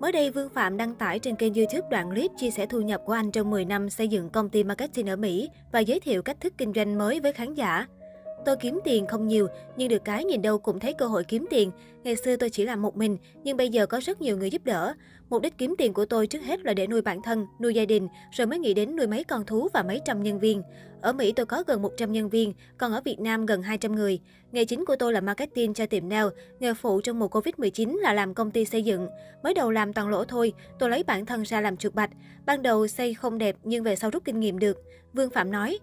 Mới đây, Vương Phạm đăng tải trên kênh YouTube đoạn clip chia sẻ thu nhập của anh trong 10 năm xây dựng công ty marketing ở Mỹ và giới thiệu cách thức kinh doanh mới với khán giả. Tôi kiếm tiền không nhiều, nhưng được cái nhìn đâu cũng thấy cơ hội kiếm tiền. Ngày xưa tôi chỉ làm một mình, nhưng bây giờ có rất nhiều người giúp đỡ. Mục đích kiếm tiền của tôi trước hết là để nuôi bản thân, nuôi gia đình, rồi mới nghĩ đến nuôi mấy con thú và mấy trăm nhân viên. Ở Mỹ tôi có gần 100 nhân viên, còn ở Việt Nam gần 200 người. Nghề chính của tôi là marketing cho tiệm nail, nghề phụ trong mùa Covid-19 là làm công ty xây dựng. Mới đầu làm toàn lỗ thôi, tôi lấy bản thân ra làm chuột bạch. Ban đầu xây không đẹp nhưng về sau rút kinh nghiệm được. Vương Phạm nói,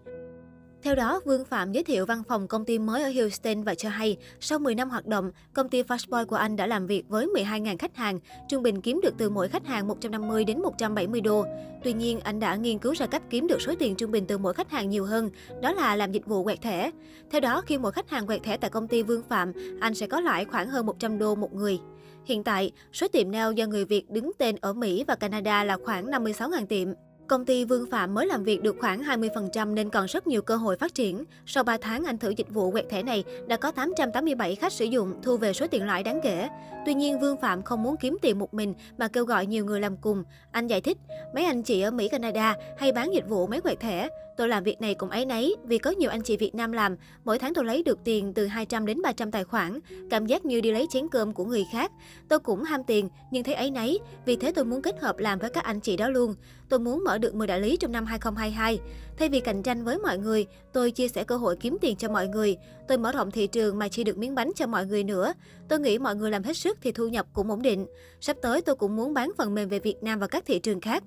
theo đó, Vương Phạm giới thiệu văn phòng công ty mới ở Houston và cho hay, sau 10 năm hoạt động, công ty Fastboy của anh đã làm việc với 12.000 khách hàng, trung bình kiếm được từ mỗi khách hàng 150 đến 170 đô. Tuy nhiên, anh đã nghiên cứu ra cách kiếm được số tiền trung bình từ mỗi khách hàng nhiều hơn, đó là làm dịch vụ quẹt thẻ. Theo đó, khi mỗi khách hàng quẹt thẻ tại công ty Vương Phạm, anh sẽ có lãi khoảng hơn 100 đô một người. Hiện tại, số tiệm nail do người Việt đứng tên ở Mỹ và Canada là khoảng 56.000 tiệm. Công ty Vương Phạm mới làm việc được khoảng 20% nên còn rất nhiều cơ hội phát triển. Sau 3 tháng anh thử dịch vụ quẹt thẻ này, đã có 887 khách sử dụng, thu về số tiền lãi đáng kể. Tuy nhiên, Vương Phạm không muốn kiếm tiền một mình mà kêu gọi nhiều người làm cùng. Anh giải thích, mấy anh chị ở Mỹ, Canada hay bán dịch vụ máy quẹt thẻ. Tôi làm việc này cũng ấy nấy vì có nhiều anh chị Việt Nam làm, mỗi tháng tôi lấy được tiền từ 200 đến 300 tài khoản, cảm giác như đi lấy chén cơm của người khác. Tôi cũng ham tiền nhưng thấy ấy nấy, vì thế tôi muốn kết hợp làm với các anh chị đó luôn. Tôi muốn mở được 10 đại lý trong năm 2022. Thay vì cạnh tranh với mọi người, tôi chia sẻ cơ hội kiếm tiền cho mọi người. Tôi mở rộng thị trường mà chia được miếng bánh cho mọi người nữa. Tôi nghĩ mọi người làm hết sức thì thu nhập cũng ổn định. Sắp tới tôi cũng muốn bán phần mềm về Việt Nam và các thị trường khác.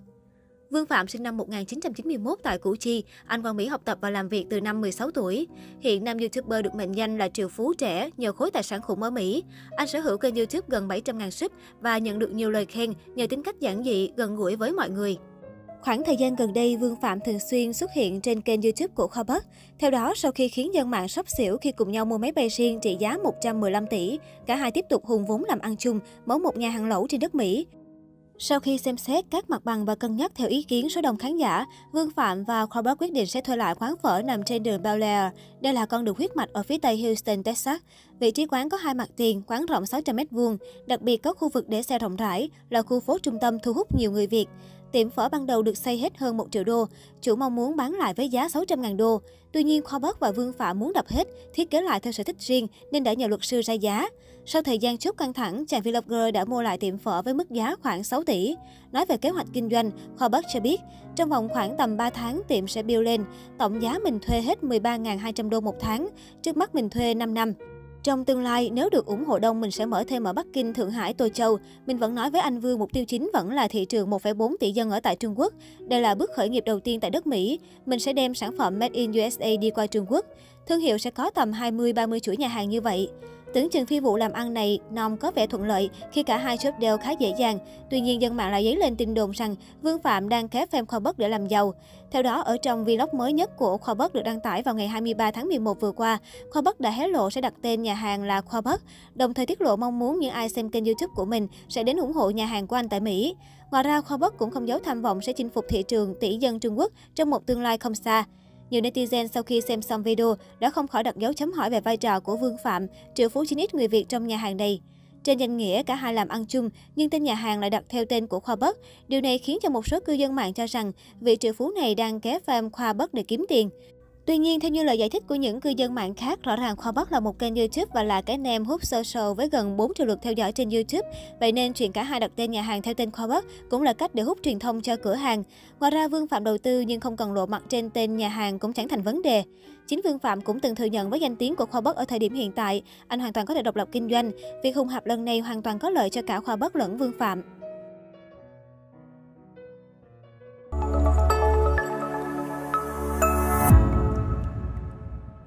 Vương Phạm sinh năm 1991 tại Củ Chi. Anh qua Mỹ học tập và làm việc từ năm 16 tuổi. Hiện nam YouTuber được mệnh danh là triệu phú trẻ nhờ khối tài sản khủng ở Mỹ. Anh sở hữu kênh YouTube gần 700.000 sub và nhận được nhiều lời khen nhờ tính cách giản dị, gần gũi với mọi người. Khoảng thời gian gần đây, Vương Phạm thường xuyên xuất hiện trên kênh YouTube của Kho Bắc. Theo đó, sau khi khiến dân mạng sốc xỉu khi cùng nhau mua máy bay riêng trị giá 115 tỷ, cả hai tiếp tục hùng vốn làm ăn chung, mở một nhà hàng lẩu trên đất Mỹ. Sau khi xem xét các mặt bằng và cân nhắc theo ý kiến số đông khán giả, Vương Phạm và Crowbar quyết định sẽ thuê lại quán phở nằm trên đường Bel Air. Đây là con đường huyết mạch ở phía tây Houston, Texas. Vị trí quán có hai mặt tiền, quán rộng 600 m2, đặc biệt có khu vực để xe rộng rãi, là khu phố trung tâm thu hút nhiều người Việt. Tiệm phở ban đầu được xây hết hơn 1 triệu đô, chủ mong muốn bán lại với giá 600.000 đô. Tuy nhiên, Khoa Bớt và Vương Phạm muốn đập hết, thiết kế lại theo sở thích riêng nên đã nhờ luật sư ra giá. Sau thời gian chốt căng thẳng, chàng vlogger đã mua lại tiệm phở với mức giá khoảng 6 tỷ. Nói về kế hoạch kinh doanh, Khoa Bớt cho biết, trong vòng khoảng tầm 3 tháng tiệm sẽ build lên, tổng giá mình thuê hết 13.200 đô một tháng, trước mắt mình thuê 5 năm. Trong tương lai, nếu được ủng hộ đông, mình sẽ mở thêm ở Bắc Kinh, Thượng Hải, Tô Châu. Mình vẫn nói với anh Vương mục tiêu chính vẫn là thị trường 1,4 tỷ dân ở tại Trung Quốc. Đây là bước khởi nghiệp đầu tiên tại đất Mỹ. Mình sẽ đem sản phẩm Made in USA đi qua Trung Quốc. Thương hiệu sẽ có tầm 20-30 chuỗi nhà hàng như vậy. Tưởng chừng phi vụ làm ăn này, Nom có vẻ thuận lợi khi cả hai shop đều khá dễ dàng. Tuy nhiên, dân mạng lại dấy lên tin đồn rằng Vương Phạm đang khép phim Khoa Bất để làm giàu. Theo đó, ở trong vlog mới nhất của Khoa Bất được đăng tải vào ngày 23 tháng 11 vừa qua, Khoa Bất đã hé lộ sẽ đặt tên nhà hàng là Khoa Bất, đồng thời tiết lộ mong muốn những ai xem kênh YouTube của mình sẽ đến ủng hộ nhà hàng của anh tại Mỹ. Ngoài ra, Khoa Bất cũng không giấu tham vọng sẽ chinh phục thị trường tỷ dân Trung Quốc trong một tương lai không xa. Nhiều netizen sau khi xem xong video đã không khỏi đặt dấu chấm hỏi về vai trò của Vương Phạm, triệu phú chính ít người Việt trong nhà hàng này. Trên danh nghĩa cả hai làm ăn chung, nhưng tên nhà hàng lại đặt theo tên của Khoa Bất. Điều này khiến cho một số cư dân mạng cho rằng vị triệu phú này đang ké pham Khoa Bất để kiếm tiền. Tuy nhiên, theo như lời giải thích của những cư dân mạng khác, rõ ràng Khoa Bắc là một kênh YouTube và là cái name hút social với gần 4 triệu lượt theo dõi trên YouTube. Vậy nên chuyện cả hai đặt tên nhà hàng theo tên Khoa Bắc cũng là cách để hút truyền thông cho cửa hàng. Ngoài ra, Vương Phạm đầu tư nhưng không cần lộ mặt trên tên nhà hàng cũng chẳng thành vấn đề. Chính Vương Phạm cũng từng thừa nhận với danh tiếng của Khoa Bắc ở thời điểm hiện tại, anh hoàn toàn có thể độc lập kinh doanh. Việc hùng hợp lần này hoàn toàn có lợi cho cả Khoa Bắc lẫn Vương Phạm.